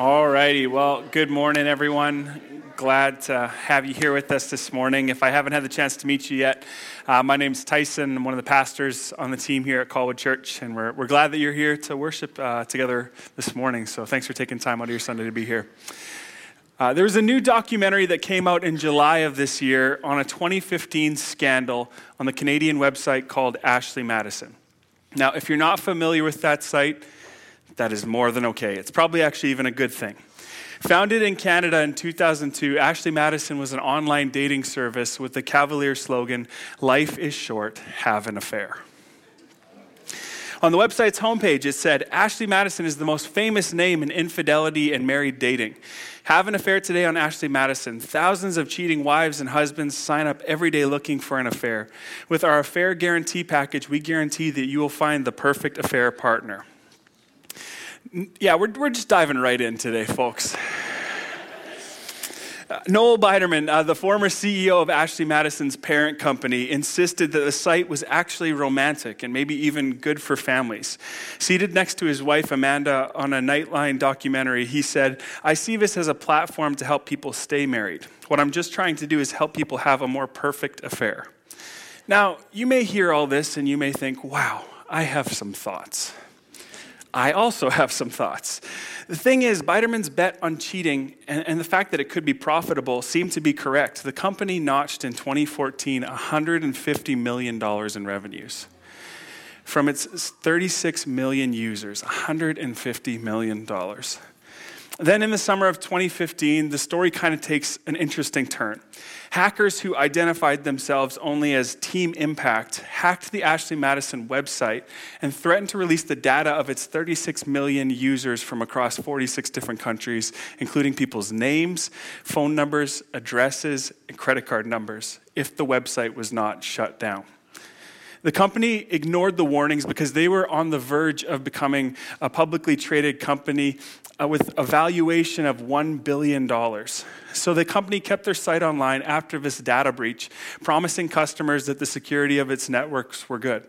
All righty. Well, good morning, everyone. Glad to have you here with us this morning. If I haven't had the chance to meet you yet, uh, my name's Tyson. I'm one of the pastors on the team here at Colwood Church, and we're, we're glad that you're here to worship uh, together this morning. So thanks for taking time out of your Sunday to be here. Uh, there was a new documentary that came out in July of this year on a 2015 scandal on the Canadian website called Ashley Madison. Now, if you're not familiar with that site, that is more than okay. It's probably actually even a good thing. Founded in Canada in 2002, Ashley Madison was an online dating service with the cavalier slogan, Life is short, have an affair. On the website's homepage, it said, Ashley Madison is the most famous name in infidelity and married dating. Have an affair today on Ashley Madison. Thousands of cheating wives and husbands sign up every day looking for an affair. With our affair guarantee package, we guarantee that you will find the perfect affair partner. Yeah, we're, we're just diving right in today, folks. Uh, Noel Biderman, uh, the former CEO of Ashley Madison's parent company, insisted that the site was actually romantic and maybe even good for families. Seated next to his wife Amanda on a Nightline documentary, he said, I see this as a platform to help people stay married. What I'm just trying to do is help people have a more perfect affair. Now, you may hear all this and you may think, wow, I have some thoughts. I also have some thoughts. The thing is, Biderman's bet on cheating and, and, the fact that it could be profitable seemed to be correct. The company notched in 2014 $150 million in revenues. From its 36 million users, $150 million. Then in the summer of 2015, the story kind of takes an interesting turn. Hackers who identified themselves only as Team Impact hacked the Ashley Madison website and threatened to release the data of its 36 million users from across 46 different countries, including people's names, phone numbers, addresses, and credit card numbers, if the website was not shut down. The company ignored the warnings because they were on the verge of becoming a publicly traded company uh, with a valuation of $1 billion. So the company kept their site online after this data breach, promising customers that the security of its networks were good.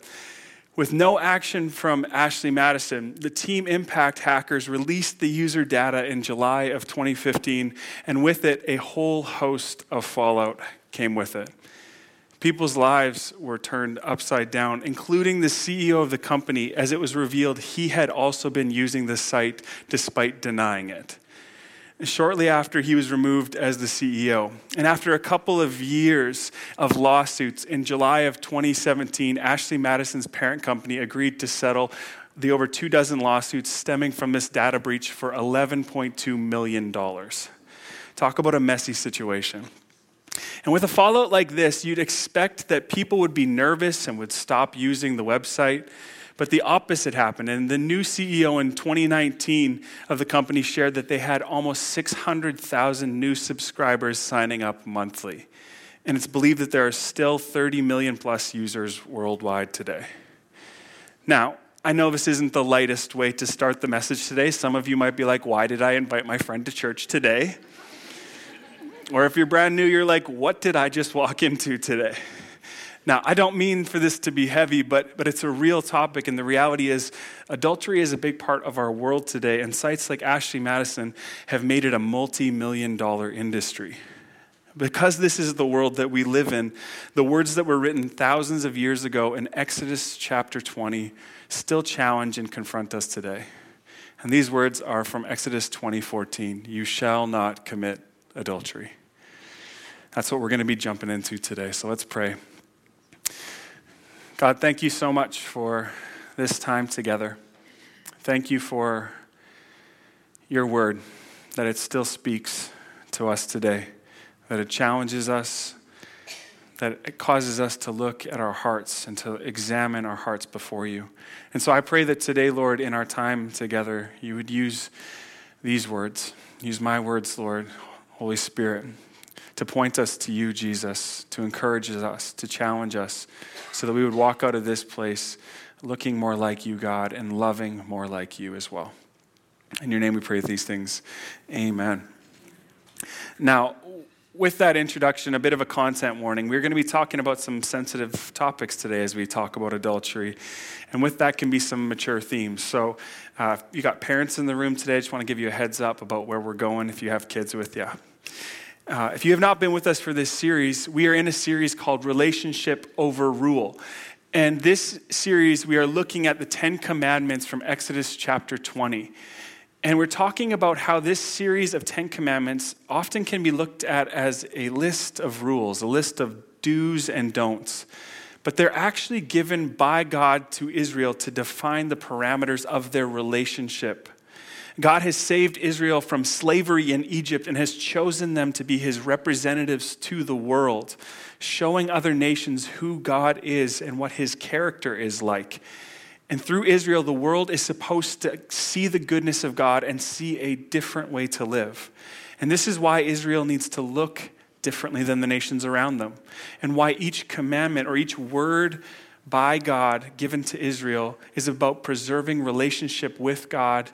With no action from Ashley Madison, the Team Impact hackers released the user data in July of 2015, and with it, a whole host of fallout came with it. People's lives were turned upside down, including the CEO of the company, as it was revealed he had also been using the site despite denying it. Shortly after, he was removed as the CEO. And after a couple of years of lawsuits, in July of 2017, Ashley Madison's parent company agreed to settle the over two dozen lawsuits stemming from this data breach for $11.2 million. Talk about a messy situation. And with a fallout like this, you'd expect that people would be nervous and would stop using the website. But the opposite happened. And the new CEO in 2019 of the company shared that they had almost 600,000 new subscribers signing up monthly. And it's believed that there are still 30 million plus users worldwide today. Now, I know this isn't the lightest way to start the message today. Some of you might be like, why did I invite my friend to church today? Or if you're brand new, you're like, what did I just walk into today? Now, I don't mean for this to be heavy, but, but it's a real topic. And the reality is, adultery is a big part of our world today. And sites like Ashley Madison have made it a multi million dollar industry. Because this is the world that we live in, the words that were written thousands of years ago in Exodus chapter 20 still challenge and confront us today. And these words are from Exodus 20:14. You shall not commit adultery. That's what we're going to be jumping into today. So let's pray. God, thank you so much for this time together. Thank you for your word, that it still speaks to us today, that it challenges us, that it causes us to look at our hearts and to examine our hearts before you. And so I pray that today, Lord, in our time together, you would use these words, use my words, Lord, Holy Spirit, to point us to you, Jesus, to encourage us, to challenge us, so that we would walk out of this place looking more like you, God, and loving more like you as well. In your name we pray these things. Amen. Now, with that introduction, a bit of a content warning. We're going to be talking about some sensitive topics today as we talk about adultery. And with that can be some mature themes. So, uh, you got parents in the room today. I just want to give you a heads up about where we're going if you have kids with you. Uh, if you have not been with us for this series, we are in a series called Relationship Over Rule. And this series, we are looking at the Ten Commandments from Exodus chapter 20. And we're talking about how this series of Ten Commandments often can be looked at as a list of rules, a list of do's and don'ts. But they're actually given by God to Israel to define the parameters of their relationship. God has saved Israel from slavery in Egypt and has chosen them to be his representatives to the world, showing other nations who God is and what his character is like. And through Israel, the world is supposed to see the goodness of God and see a different way to live. And this is why Israel needs to look differently than the nations around them, and why each commandment or each word by God given to Israel is about preserving relationship with God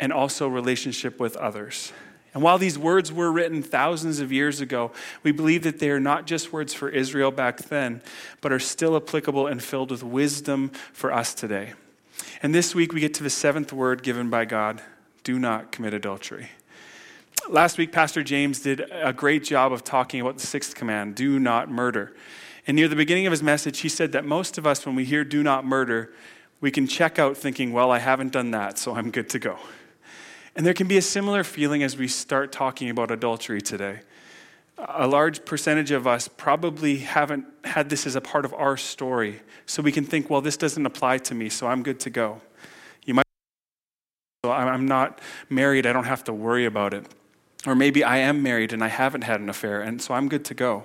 and also relationship with others. And while these words were written thousands of years ago, we believe that they are not just words for Israel back then, but are still applicable and filled with wisdom for us today. And this week we get to the seventh word given by God do not commit adultery. Last week, Pastor James did a great job of talking about the sixth command do not murder. And near the beginning of his message, he said that most of us, when we hear do not murder, we can check out thinking, well, I haven't done that, so I'm good to go. And there can be a similar feeling as we start talking about adultery today. A large percentage of us probably haven't had this as a part of our story. So we can think, well, this doesn't apply to me, so I'm good to go. You might, well, I'm not married, I don't have to worry about it. Or maybe I am married and I haven't had an affair, and so I'm good to go.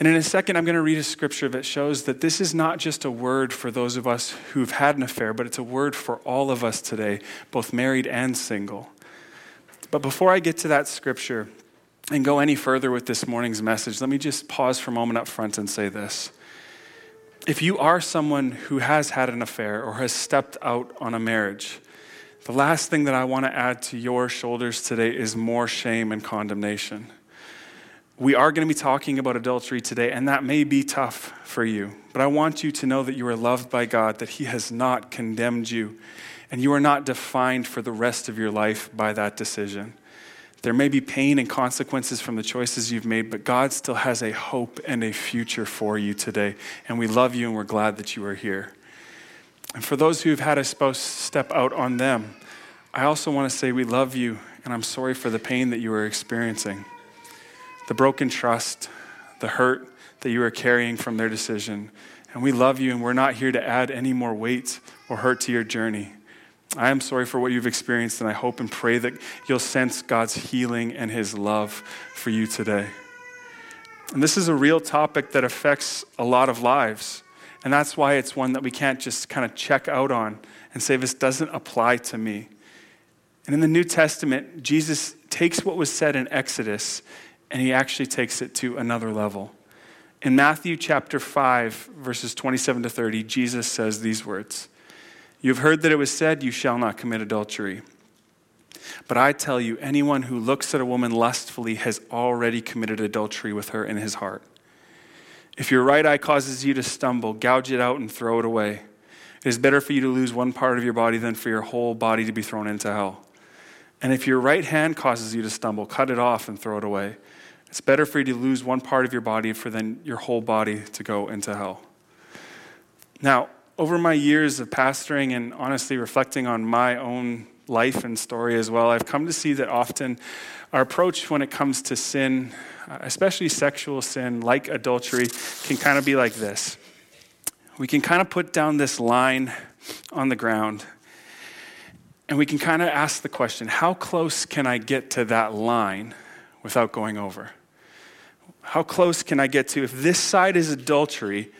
And in a second, I'm going to read a scripture that shows that this is not just a word for those of us who've had an affair, but it's a word for all of us today, both married and single. But before I get to that scripture and go any further with this morning's message, let me just pause for a moment up front and say this. If you are someone who has had an affair or has stepped out on a marriage, the last thing that I want to add to your shoulders today is more shame and condemnation. We are going to be talking about adultery today, and that may be tough for you. But I want you to know that you are loved by God, that He has not condemned you, and you are not defined for the rest of your life by that decision. There may be pain and consequences from the choices you've made, but God still has a hope and a future for you today. And we love you and we're glad that you are here. And for those who've had a spouse step out on them, I also want to say we love you and I'm sorry for the pain that you are experiencing the broken trust, the hurt that you are carrying from their decision. And we love you, and we're not here to add any more weight or hurt to your journey. I am sorry for what you've experienced, and I hope and pray that you'll sense God's healing and His love for you today. And this is a real topic that affects a lot of lives. And that's why it's one that we can't just kind of check out on and say, this doesn't apply to me. And in the New Testament, Jesus takes what was said in Exodus and he actually takes it to another level. In Matthew chapter 5, verses 27 to 30, Jesus says these words You have heard that it was said, You shall not commit adultery. But I tell you, anyone who looks at a woman lustfully has already committed adultery with her in his heart. If your right eye causes you to stumble, gouge it out and throw it away. It is better for you to lose one part of your body than for your whole body to be thrown into hell. And if your right hand causes you to stumble, cut it off and throw it away. It's better for you to lose one part of your body for then your whole body to go into hell. Now, over my years of pastoring and honestly reflecting on my own life and story as well, I've come to see that often our approach when it comes to sin, especially sexual sin, like adultery, can kind of be like this. We can kind of put down this line on the ground and we can kind of ask the question how close can I get to that line without going over? How close can I get to if this side is adultery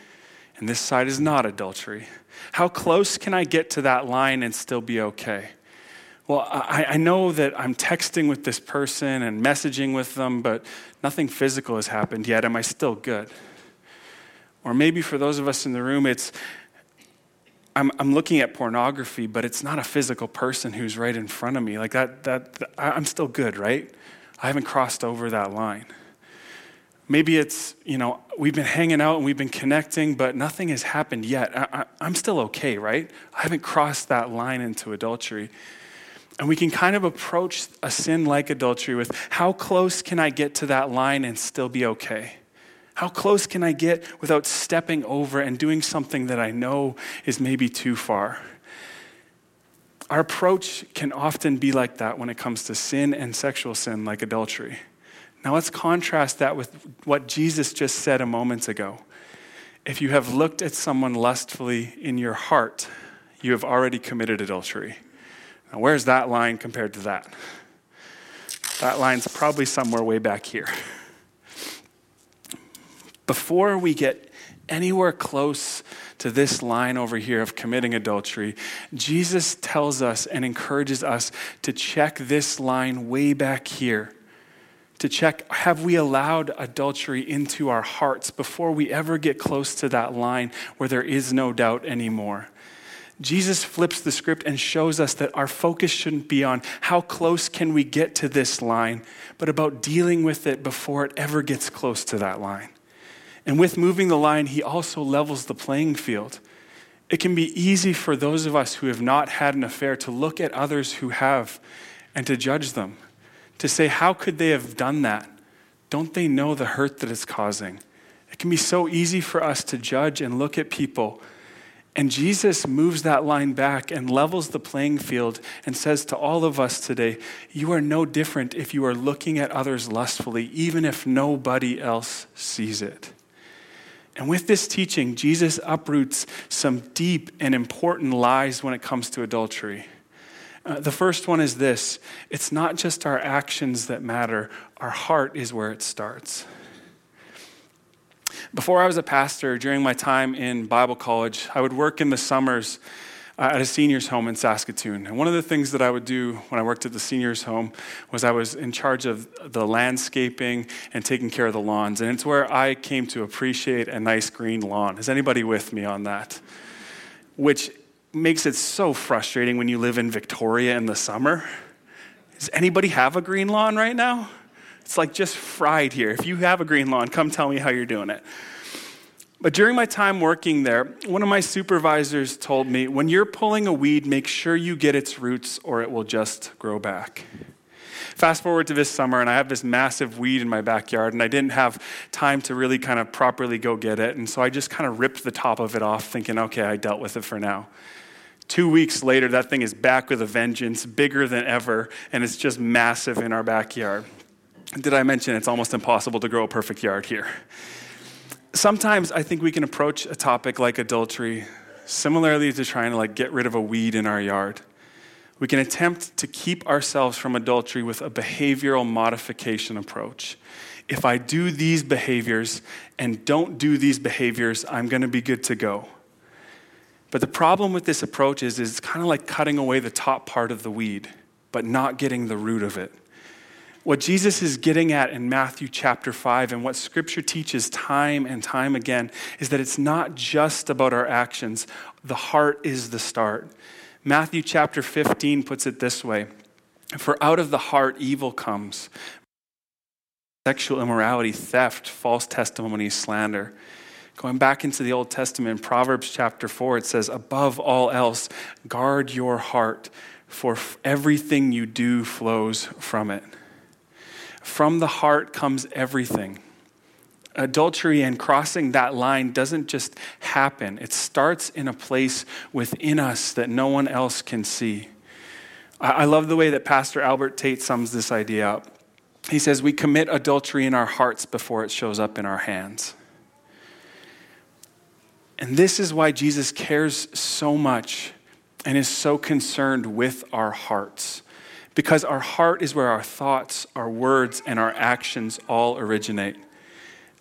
and this side is not adultery? How close can I get to that line and still be okay? Well, I, I, know that I'm texting with this person and messaging with them, but nothing physical has happened yet. Am I still good? Or maybe for those of us in the room, it's I'm, I'm looking at pornography, but it's not a physical person who's right in front of me. Like that, that, that I'm still good, right? I haven't crossed over that line. Maybe it's, you know, we've been hanging out and we've been connecting, but nothing has happened yet. I, am still okay, right? I haven't crossed that line into adultery. And we can kind of approach a sin like adultery with how close can I get to that line and still be okay? How close can I get without stepping over and doing something that I know is maybe too far? Our approach can often be like that when it comes to sin and sexual sin, like adultery. Now let's contrast that with what Jesus just said a moment ago. If you have looked at someone lustfully in your heart, you have already committed adultery. Now, where's that line compared to that? That line's probably somewhere way back here. Before we get anywhere close to this line over here of committing adultery, Jesus tells us and encourages us to check this line way back here. To check, have we allowed adultery into our hearts before we ever get close to that line where there is no doubt anymore? Jesus flips the script and shows us that our focus shouldn't be on how close can we get to this line, but about dealing with it before it ever gets close to that line. And with moving the line, he also levels the playing field. It can be easy for those of us who have not had an affair to look at others who have and to judge them, to say, How could they have done that? Don't they know the hurt that it's causing? It can be so easy for us to judge and look at people. And Jesus moves that line back and levels the playing field and says to all of us today, You are no different if you are looking at others lustfully, even if nobody else sees it. And with this teaching, Jesus uproots some deep and important lies when it comes to adultery. Uh, the first one is this it's not just our actions that matter, our heart is where it starts. Before I was a pastor, during my time in Bible college, I would work in the summers uh, at a seniors home in Saskatoon. And one of the things that I would do when I worked at the seniors home was I was in charge of the landscaping and taking care of the lawns. And it's where I came to appreciate a nice green lawn. Is anybody with me on that? Which makes it so frustrating when you live in Victoria in the summer. Does anybody have a green lawn right now? It's like just fried here. If you have a green lawn, come tell me how you're doing it. But during my time working there, one of my supervisors told me when you're pulling a weed, make sure you get its roots or it will just grow back. Fast forward to this summer, and I have this massive weed in my backyard, and I didn't have time to really kind of properly go get it. And so I just kind of ripped the top of it off, thinking, okay, I dealt with it for now. Two weeks later, that thing is back with a vengeance, bigger than ever, and it's just massive in our backyard. Did I mention it's almost impossible to grow a perfect yard here? sometimes I think we can approach a topic like adultery similarly to trying to like get rid of a weed in our yard. We can attempt to keep ourselves from adultery with a behavioral modification approach. If I do these behaviors and don't do these behaviors, I'm going to be good to go. But the problem with this approach is, is it's kind of like cutting away the top part of the weed, but not getting the root of it. What Jesus is getting at in Matthew chapter 5 and what scripture teaches time and time again is that it's not just about our actions, the heart is the start. Matthew chapter 15 puts it this way For out of the heart evil comes sexual immorality, theft, false testimony, slander. Going back into the Old Testament, Proverbs chapter 4, it says, Above all else, guard your heart, for everything you do flows from it. From the heart comes everything. Adultery and crossing that line doesn't just happen, it starts in a place within us that no one else can see. I love the way that Pastor Albert Tate sums this idea up. He says, We commit adultery in our hearts before it shows up in our hands. And this is why Jesus cares so much and is so concerned with our hearts because our heart is where our thoughts, our words, and our actions all originate.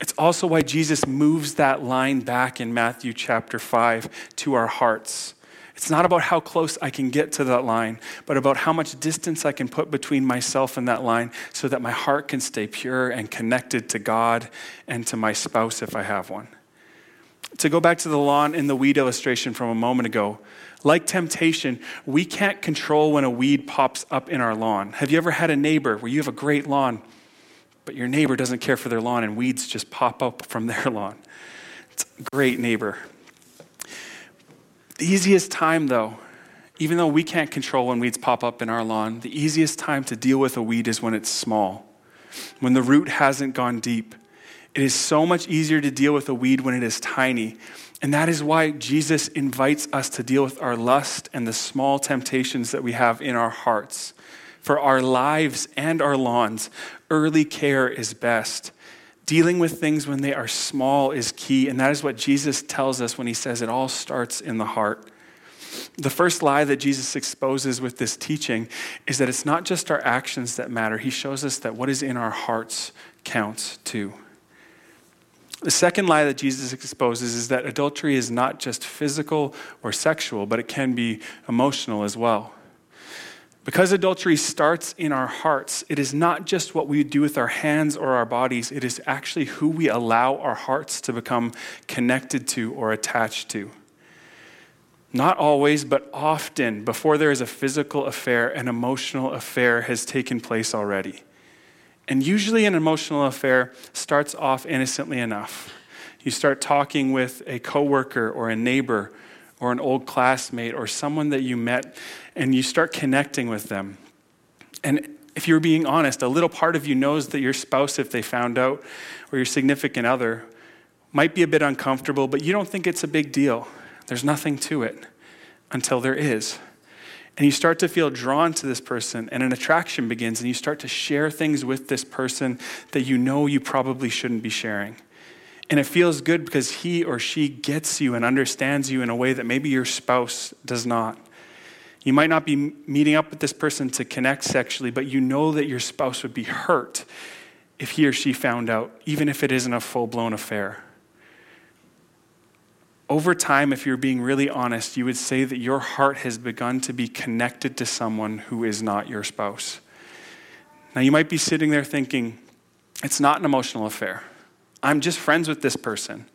It's also why Jesus moves that line back in Matthew chapter 5 to our hearts. It's not about how close I can get to that line, but about how much distance I can put between myself and that line so that my heart can stay pure and connected to God and to my spouse if I have one. To go back to the lawn in the weed illustration from a moment ago, like temptation, we can't control when a weed pops up in our lawn. Have you ever had a neighbor where you have a great lawn, but your neighbor doesn't care for their lawn and weeds just pop up from their lawn. It's a great neighbor. The easiest time, though, even though we can't control when weeds pop up in our lawn, the easiest time to deal with a weed is when it's small, when the root hasn't gone deep. It is so much easier to deal with a weed when it is tiny. And that is why Jesus invites us to deal with our lust and the small temptations that we have in our hearts. For our lives and our lawns, early care is best. Dealing with things when they are small is key, and that is what Jesus tells us when he says it all starts in the heart. The first lie that Jesus exposes with this teaching is that it's not just our actions that matter. He shows us that what is in our hearts counts too. The second lie that Jesus exposes is that adultery is not just physical or sexual, but it can be emotional as well. Because adultery starts in our hearts, it is not just what we do with our hands or our bodies, it is actually who we allow our hearts to become connected to or attached to. Not always, but often, before there is a physical affair, an emotional affair has taken place already. And usually, an emotional affair starts off innocently enough. You start talking with a coworker or a neighbor or an old classmate or someone that you met and you start connecting with them. And if you're being honest, a little part of you knows that your spouse, if they found out, or your significant other, might be a bit uncomfortable, but you don't think it's a big deal. There's nothing to it until there is. And you start to feel drawn to this person, and an attraction begins, and you start to share things with this person that you know you probably shouldn't be sharing. And it feels good because he or she gets you and understands you in a way that maybe your spouse does not. You might not be meeting up with this person to connect sexually, but you know that your spouse would be hurt if he or she found out, even if it isn't a full blown affair. Over time, if you're being really honest, you would say that your heart has begun to be connected to someone who is not your spouse. Now, you might be sitting there thinking, it's not an emotional affair. I'm just friends with this person.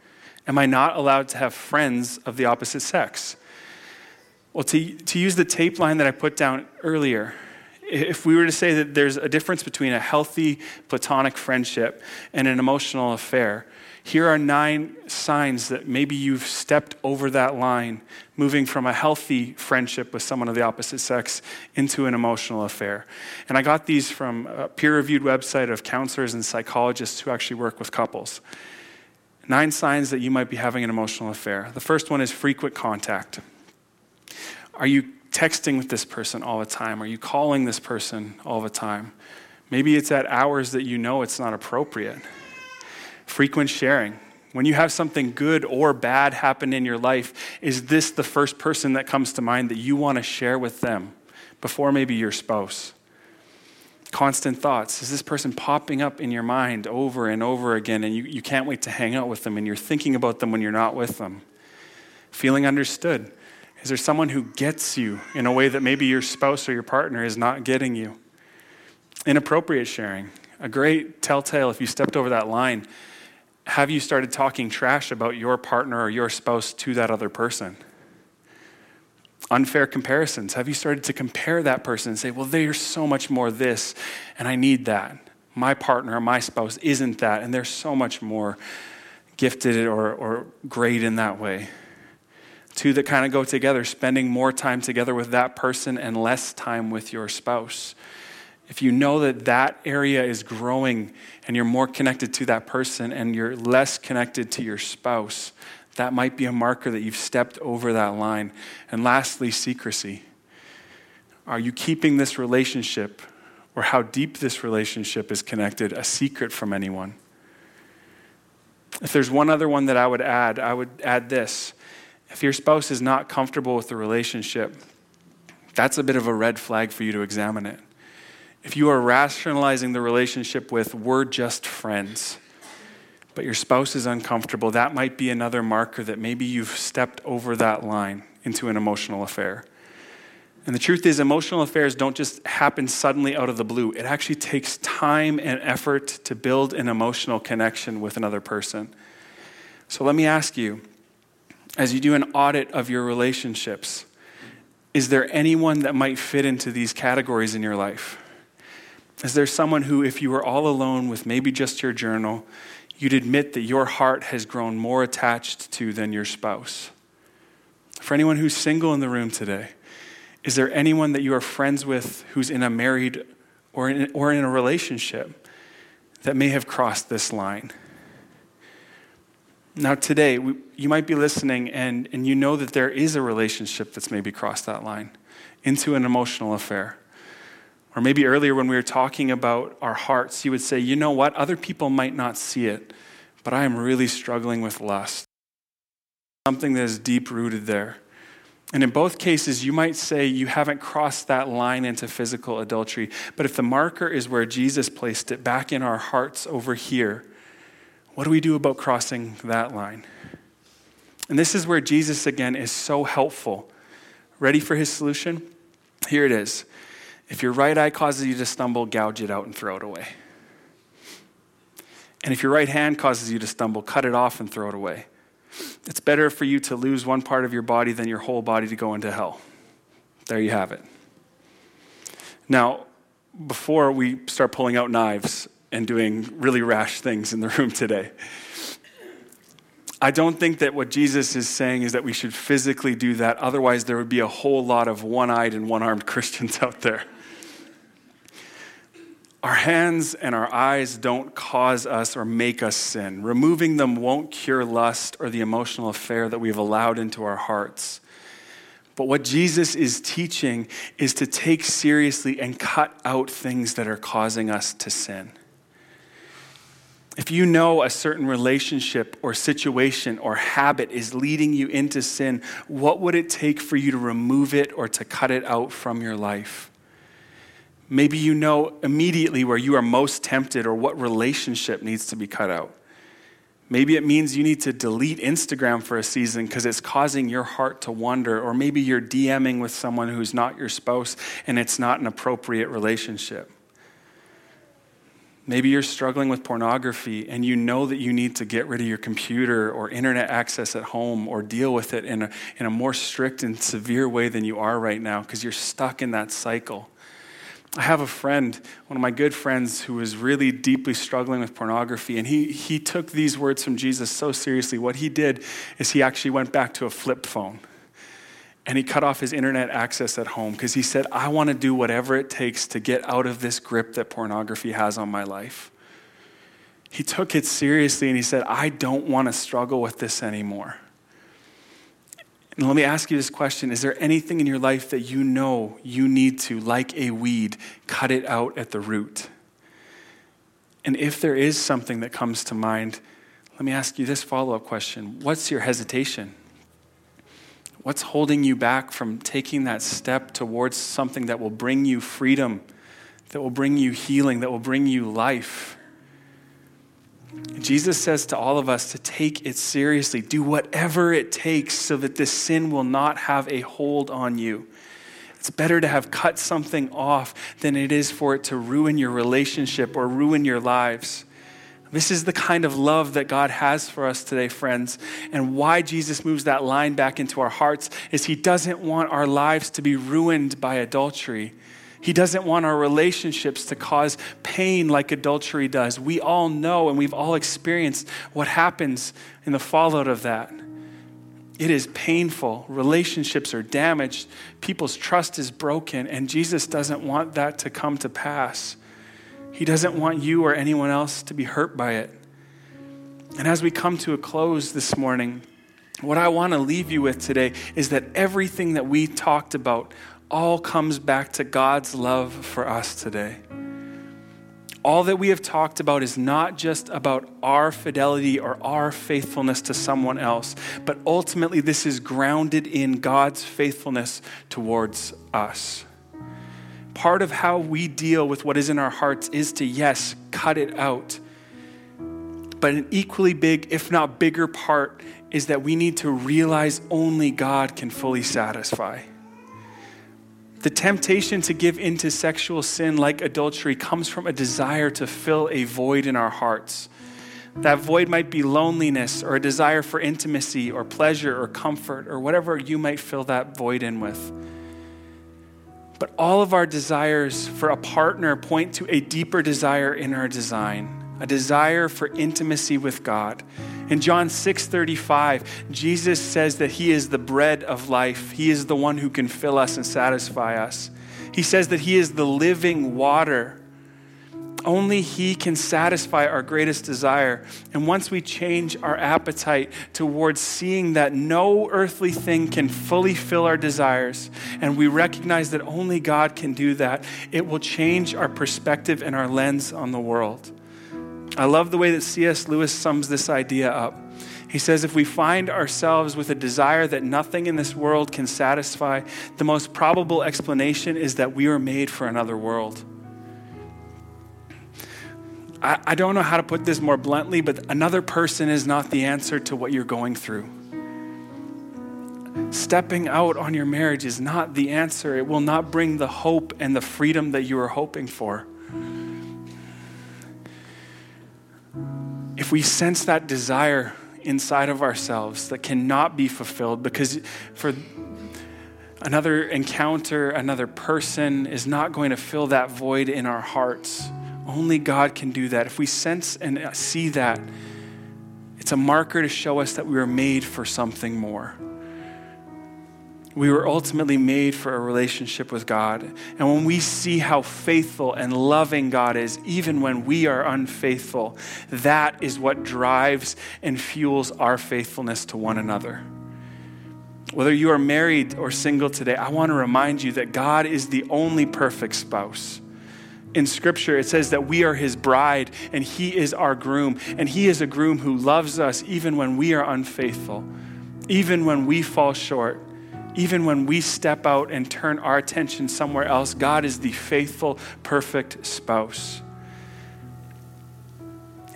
Am I not allowed to have friends of the opposite sex? Well, to, to use the tape line that I put down earlier, if we were to say that there's a difference between a healthy platonic friendship and an emotional affair, here are nine signs that maybe you've stepped over that line, moving from a healthy friendship with someone of the opposite sex into an emotional affair. And I got these from a peer reviewed website of counselors and psychologists who actually work with couples. Nine signs that you might be having an emotional affair. The first one is frequent contact. Are you texting with this person all the time? Are you calling this person all the time? Maybe it's at hours that you know it's not appropriate. Frequent sharing. When you have something good or bad happen in your life, is this the first person that comes to mind that you want to share with them before maybe your spouse? Constant thoughts. Is this person popping up in your mind over and over again and you, you can't wait to hang out with them and you're thinking about them when you're not with them? Feeling understood. Is there someone who gets you in a way that maybe your spouse or your partner is not getting you? Inappropriate sharing. A great telltale if you stepped over that line have you started talking trash about your partner or your spouse to that other person? Unfair comparisons. Have you started to compare that person and say, well, they're so much more this, and I need that? My partner or my spouse isn't that, and they're so much more gifted or, or great in that way. Two that kind of go together, spending more time together with that person and less time with your spouse if you know that that area is growing and you're more connected to that person and you're less connected to your spouse, that might be a marker that you've stepped over that line. And lastly, secrecy. Are you keeping this relationship or how deep this relationship is connected a secret from anyone? If there's one other one that I would add, I would add this. If your spouse is not comfortable with the relationship, that's a bit of a red flag for you to examine it if you are rationalizing the relationship with, we're just friends, but your spouse is uncomfortable, that might be another marker that maybe you've stepped over that line into an emotional affair. And the truth is, emotional affairs don't just happen suddenly out of the blue. It actually takes time and effort to build an emotional connection with another person. So let me ask you as you do an audit of your relationships, is there anyone that might fit into these categories in your life? Is there someone who, if you were all alone with maybe just your journal, you'd admit that your heart has grown more attached to than your spouse? For anyone who's single in the room today, is there anyone that you are friends with who's in a married or in, or in a relationship that may have crossed this line? Now, today, we, you might be listening and, and you know that there is a relationship that's maybe crossed that line into an emotional affair. Or maybe earlier when we were talking about our hearts, you would say, you know what? Other people might not see it, but I am really struggling with lust. Something that is deep rooted there. And in both cases, you might say you haven't crossed that line into physical adultery. But if the marker is where Jesus placed it, back in our hearts over here, what do we do about crossing that line? And this is where Jesus, again, is so helpful. Ready for his solution? Here it is. If your right eye causes you to stumble, gouge it out and throw it away. And if your right hand causes you to stumble, cut it off and throw it away. It's better for you to lose one part of your body than your whole body to go into hell. There you have it. Now, before we start pulling out knives and doing really rash things in the room today, I don't think that what Jesus is saying is that we should physically do that. Otherwise, there would be a whole lot of one eyed and one armed Christians out there. Our hands and our eyes don't cause us or make us sin. Removing them won't cure lust or the emotional affair that we've allowed into our hearts. But what Jesus is teaching is to take seriously and cut out things that are causing us to sin. If you know a certain relationship or situation or habit is leading you into sin, what would it take for you to remove it or to cut it out from your life? Maybe you know immediately where you are most tempted or what relationship needs to be cut out. Maybe it means you need to delete Instagram for a season because it's causing your heart to wander. Or maybe you're DMing with someone who's not your spouse and it's not an appropriate relationship. Maybe you're struggling with pornography and you know that you need to get rid of your computer or internet access at home or deal with it in a, in a more strict and severe way than you are right now because you're stuck in that cycle. I have a friend, one of my good friends, who was really deeply struggling with pornography, and he, he took these words from Jesus so seriously. What he did is he actually went back to a flip phone and he cut off his internet access at home because he said, I want to do whatever it takes to get out of this grip that pornography has on my life. He took it seriously and he said, I don't want to struggle with this anymore. And let me ask you this question Is there anything in your life that you know you need to, like a weed, cut it out at the root? And if there is something that comes to mind, let me ask you this follow up question What's your hesitation? What's holding you back from taking that step towards something that will bring you freedom, that will bring you healing, that will bring you life? Jesus says to all of us to take it seriously, do whatever it takes so that this sin will not have a hold on you. It's better to have cut something off than it is for it to ruin your relationship or ruin your lives. This is the kind of love that God has for us today, friends. And why Jesus moves that line back into our hearts is He doesn't want our lives to be ruined by adultery. He doesn't want our relationships to cause pain like adultery does. We all know and we've all experienced what happens in the fallout of that. It is painful. Relationships are damaged. People's trust is broken. And Jesus doesn't want that to come to pass. He doesn't want you or anyone else to be hurt by it. And as we come to a close this morning, what I want to leave you with today is that everything that we talked about all comes back to God's love for us today. All that we have talked about is not just about our fidelity or our faithfulness to someone else, but ultimately this is grounded in God's faithfulness towards us. Part of how we deal with what is in our hearts is to, yes, cut it out. But an equally big, if not bigger, part is that we need to realize only God can fully satisfy. The temptation to give into sexual sin, like adultery, comes from a desire to fill a void in our hearts. That void might be loneliness or a desire for intimacy or pleasure or comfort or whatever you might fill that void in with. But all of our desires for a partner point to a deeper desire in our design, a desire for intimacy with God. In John 6:35, Jesus says that he is the bread of life. He is the one who can fill us and satisfy us. He says that he is the living water. Only He can satisfy our greatest desire. And once we change our appetite towards seeing that no earthly thing can fully fill our desires, and we recognize that only God can do that, it will change our perspective and our lens on the world. I love the way that C.S. Lewis sums this idea up. He says, if we find ourselves with a desire that nothing in this world can satisfy, the most probable explanation is that we are made for another world. I, I don't know how to put this more bluntly, but another person is not the answer to what you're going through. Stepping out on your marriage is not the answer. It will not bring the hope and the freedom that you are hoping for. If we sense that desire inside of ourselves that cannot be fulfilled because for another encounter, another person is not going to fill that void in our hearts only God can do that. If we sense and see that, it's a marker to show us that we were made for something more. We were ultimately made for a relationship with God. And when we see how faithful and loving God is, even when we are unfaithful, that is what drives and fuels our faithfulness to one another. Whether you are married or single today, I want to remind you that God is the only perfect spouse in Scripture, it says that we are His bride and He is our groom. And He is a groom who loves us even when we are unfaithful, even when we fall short, even when we step out and turn our attention somewhere else. God is the faithful, perfect spouse.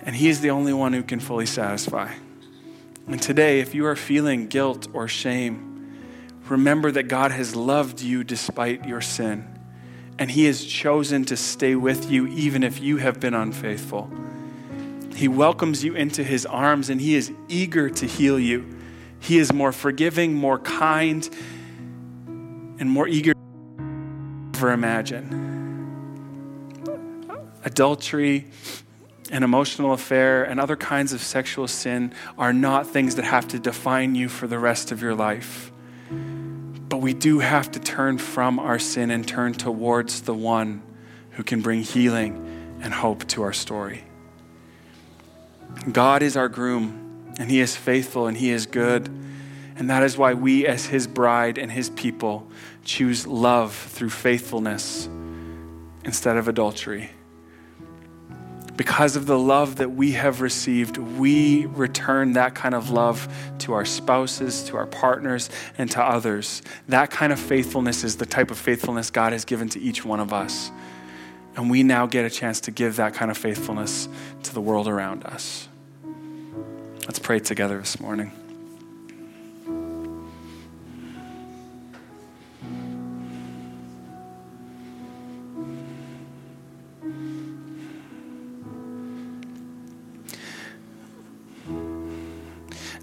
And He is the only one who can fully satisfy. And today, if you are feeling guilt or shame, remember that God has loved you despite your sin and He has chosen to stay with you even if you have been unfaithful. He welcomes you into His arms and He is eager to heal you. He is more forgiving, more kind, and more eager than ever imagine. Adultery, an emotional affair, and other kinds of sexual sin are not things that have to define you for the rest of your life. But we do have to turn from our sin and turn towards the one who can bring healing and hope to our story. God is our groom, and He is faithful and He is good. And that is why we, as His bride and His people, choose love through faithfulness instead of adultery because of the love that we have received, we return that kind of love to our spouses, to our partners, and to others. That kind of faithfulness is the type of faithfulness God has given to each one of us. And we now get a chance to give that kind of faithfulness to the world around us. Let's pray together this morning.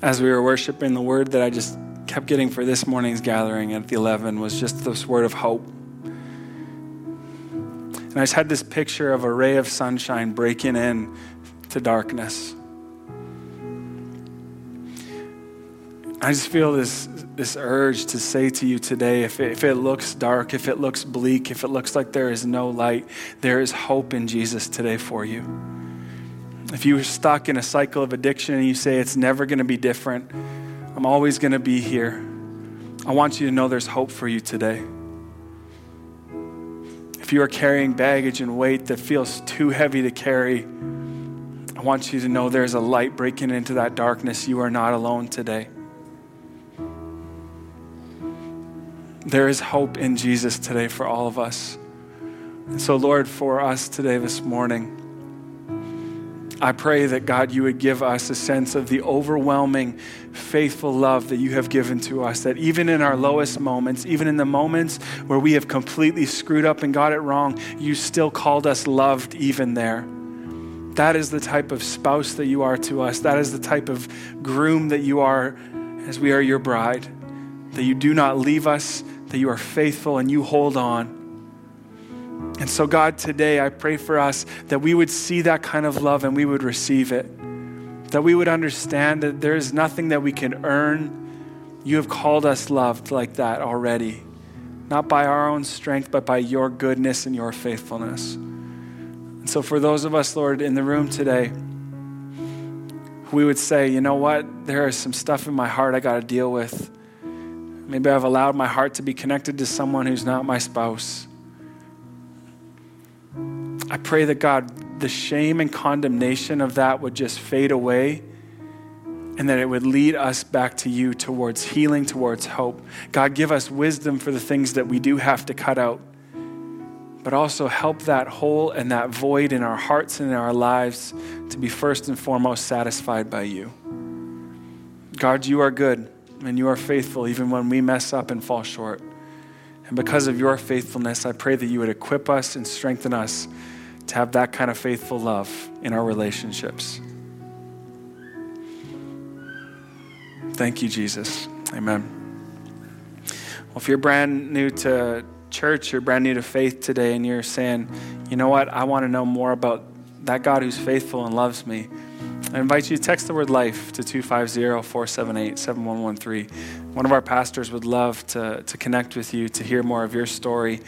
as we were worshiping, the word that I just kept getting for this morning's gathering at the 11 was just this word of hope. And I just had this picture of a ray of sunshine breaking in to darkness. I just feel this, this urge to say to you today if it, if it looks dark, if it looks bleak, if it looks like there is no light, there is hope in Jesus today for you. If you're stuck in a cycle of addiction and you say it's never going to be different, I'm always going to be here. I want you to know there's hope for you today. If you are carrying baggage and weight that feels too heavy to carry, I want you to know there's a light breaking into that darkness. You are not alone today. There is hope in Jesus today for all of us. And so, Lord, for us today, this morning, I pray that God, you would give us a sense of the overwhelming, faithful love that you have given to us. That even in our lowest moments, even in the moments where we have completely screwed up and got it wrong, you still called us loved even there. That is the type of spouse that you are to us. That is the type of groom that you are as we are your bride. That you do not leave us, that you are faithful and you hold on. And so, God, today I pray for us that we would see that kind of love and we would receive it. That we would understand that there is nothing that we can earn. You have called us loved like that already, not by our own strength, but by your goodness and your faithfulness. And so, for those of us, Lord, in the room today, we would say, you know what? There is some stuff in my heart I got to deal with. Maybe I've allowed my heart to be connected to someone who's not my spouse. I pray that God, the shame and condemnation of that would just fade away and that it would lead us back to you towards healing, towards hope. God, give us wisdom for the things that we do have to cut out, but also help that hole and that void in our hearts and in our lives to be first and foremost satisfied by you. God, you are good and you are faithful even when we mess up and fall short. And because of your faithfulness, I pray that you would equip us and strengthen us to have that kind of faithful love in our relationships. Thank you, Jesus. Amen. Well, if you're brand new to church, you're brand new to faith today, and you're saying, you know what, I want to know more about that God who's faithful and loves me, I invite you to text the word life to 250 478 7113. One of our pastors would love to, to connect with you, to hear more of your story,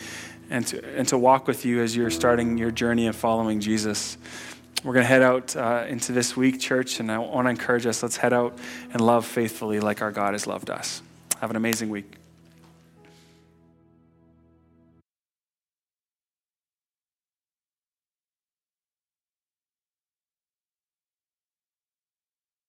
and to, and to walk with you as you're starting your journey of following Jesus. We're going to head out uh, into this week, church, and I want to encourage us let's head out and love faithfully like our God has loved us. Have an amazing week.